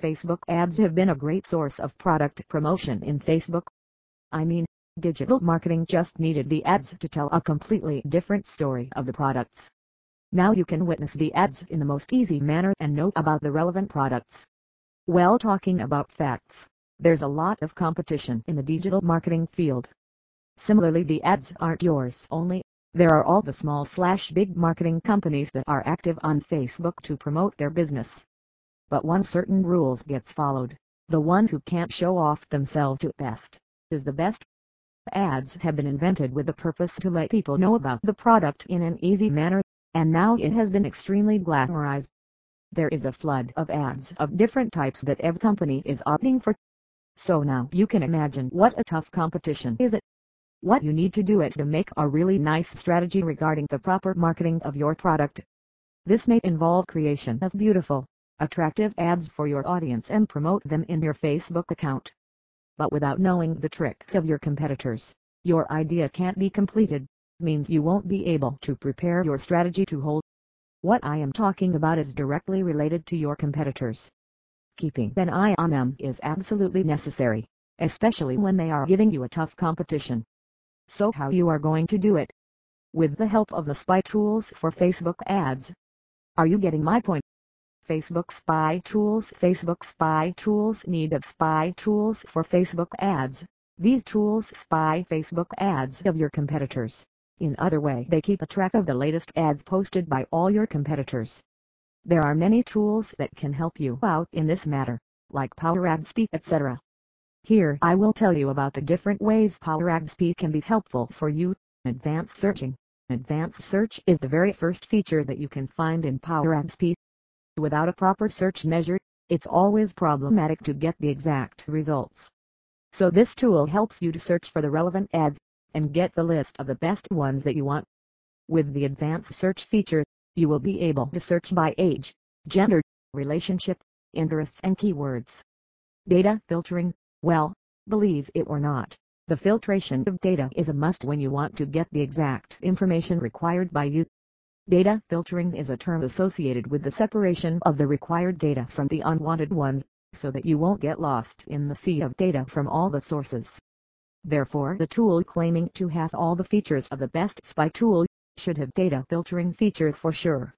Facebook ads have been a great source of product promotion in Facebook. I mean, digital marketing just needed the ads to tell a completely different story of the products. Now you can witness the ads in the most easy manner and know about the relevant products. Well talking about facts, there's a lot of competition in the digital marketing field. Similarly the ads aren't yours only, there are all the small slash big marketing companies that are active on Facebook to promote their business but once certain rules gets followed. The one who can't show off themselves to best, is the best. Ads have been invented with the purpose to let people know about the product in an easy manner, and now it has been extremely glamorized. There is a flood of ads of different types that every company is opting for. So now you can imagine what a tough competition is it. What you need to do is to make a really nice strategy regarding the proper marketing of your product. This may involve creation of beautiful, attractive ads for your audience and promote them in your Facebook account. But without knowing the tricks of your competitors, your idea can't be completed, means you won't be able to prepare your strategy to hold. What I am talking about is directly related to your competitors. Keeping an eye on them is absolutely necessary, especially when they are giving you a tough competition. So how you are going to do it? With the help of the spy tools for Facebook ads. Are you getting my point? Facebook Spy Tools Facebook Spy Tools Need of Spy Tools for Facebook Ads These tools spy Facebook ads of your competitors. In other way they keep a track of the latest ads posted by all your competitors. There are many tools that can help you out in this matter, like PowerAdSpy, etc. Here I will tell you about the different ways PowerAdSpy can be helpful for you. Advanced Searching Advanced Search is the very first feature that you can find in PowerAdSpy. Without a proper search measure, it's always problematic to get the exact results. So this tool helps you to search for the relevant ads, and get the list of the best ones that you want. With the advanced search feature, you will be able to search by age, gender, relationship, interests and keywords. Data filtering, well, believe it or not, the filtration of data is a must when you want to get the exact information required by you. Data filtering is a term associated with the separation of the required data from the unwanted ones, so that you won't get lost in the sea of data from all the sources. Therefore the tool claiming to have all the features of the best spy tool, should have data filtering feature for sure.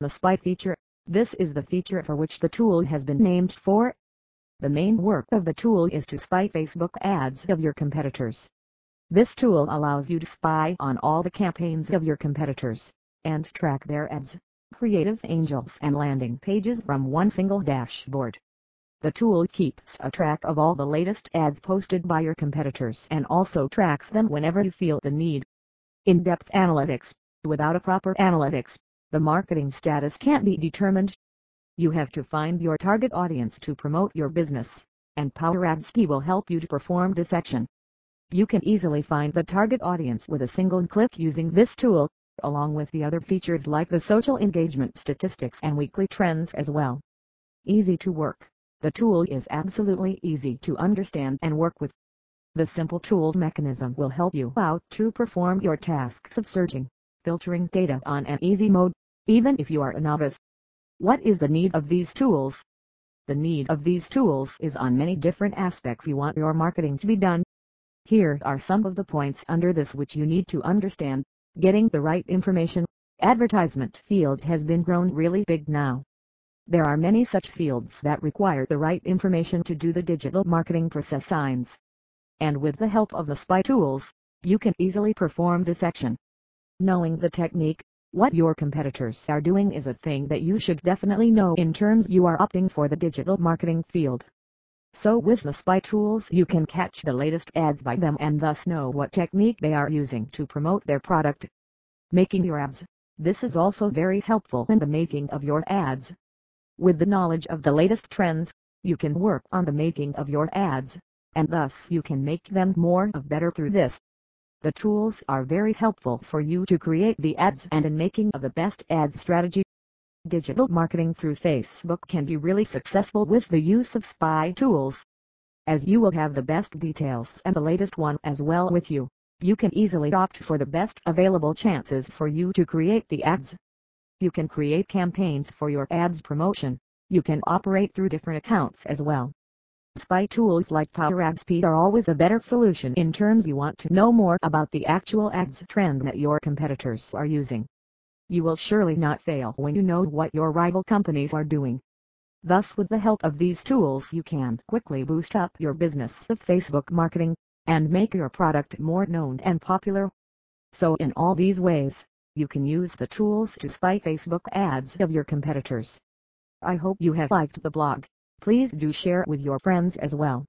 The spy feature, this is the feature for which the tool has been named for. The main work of the tool is to spy Facebook ads of your competitors. This tool allows you to spy on all the campaigns of your competitors and track their ads, creative angels and landing pages from one single dashboard. The tool keeps a track of all the latest ads posted by your competitors and also tracks them whenever you feel the need. In-depth analytics. Without a proper analytics, the marketing status can't be determined. You have to find your target audience to promote your business, and Power will help you to perform this action. You can easily find the target audience with a single click using this tool along with the other features like the social engagement statistics and weekly trends as well. Easy to work. The tool is absolutely easy to understand and work with. The simple tool mechanism will help you out to perform your tasks of searching, filtering data on an easy mode, even if you are a novice. What is the need of these tools? The need of these tools is on many different aspects you want your marketing to be done. Here are some of the points under this which you need to understand. Getting the right information. Advertisement field has been grown really big now. There are many such fields that require the right information to do the digital marketing process signs. And with the help of the spy tools, you can easily perform this action. Knowing the technique, what your competitors are doing is a thing that you should definitely know in terms you are opting for the digital marketing field. So with the spy tools you can catch the latest ads by them and thus know what technique they are using to promote their product. Making your ads. This is also very helpful in the making of your ads. With the knowledge of the latest trends, you can work on the making of your ads, and thus you can make them more of better through this. The tools are very helpful for you to create the ads and in making of the best ad strategy. Digital marketing through Facebook can be really successful with the use of spy tools. As you will have the best details and the latest one as well with you, you can easily opt for the best available chances for you to create the ads. You can create campaigns for your ads promotion, You can operate through different accounts as well. Spy tools like PowerAdSpy are always a better solution in terms you want to know more about the actual ads trend that your competitors are using. You will surely not fail when you know what your rival companies are doing. Thus with the help of these tools you can quickly boost up your business of Facebook marketing, and make your product more known and popular. So in all these ways, you can use the tools to spy Facebook ads of your competitors. I hope you have liked the blog. Please do share with your friends as well.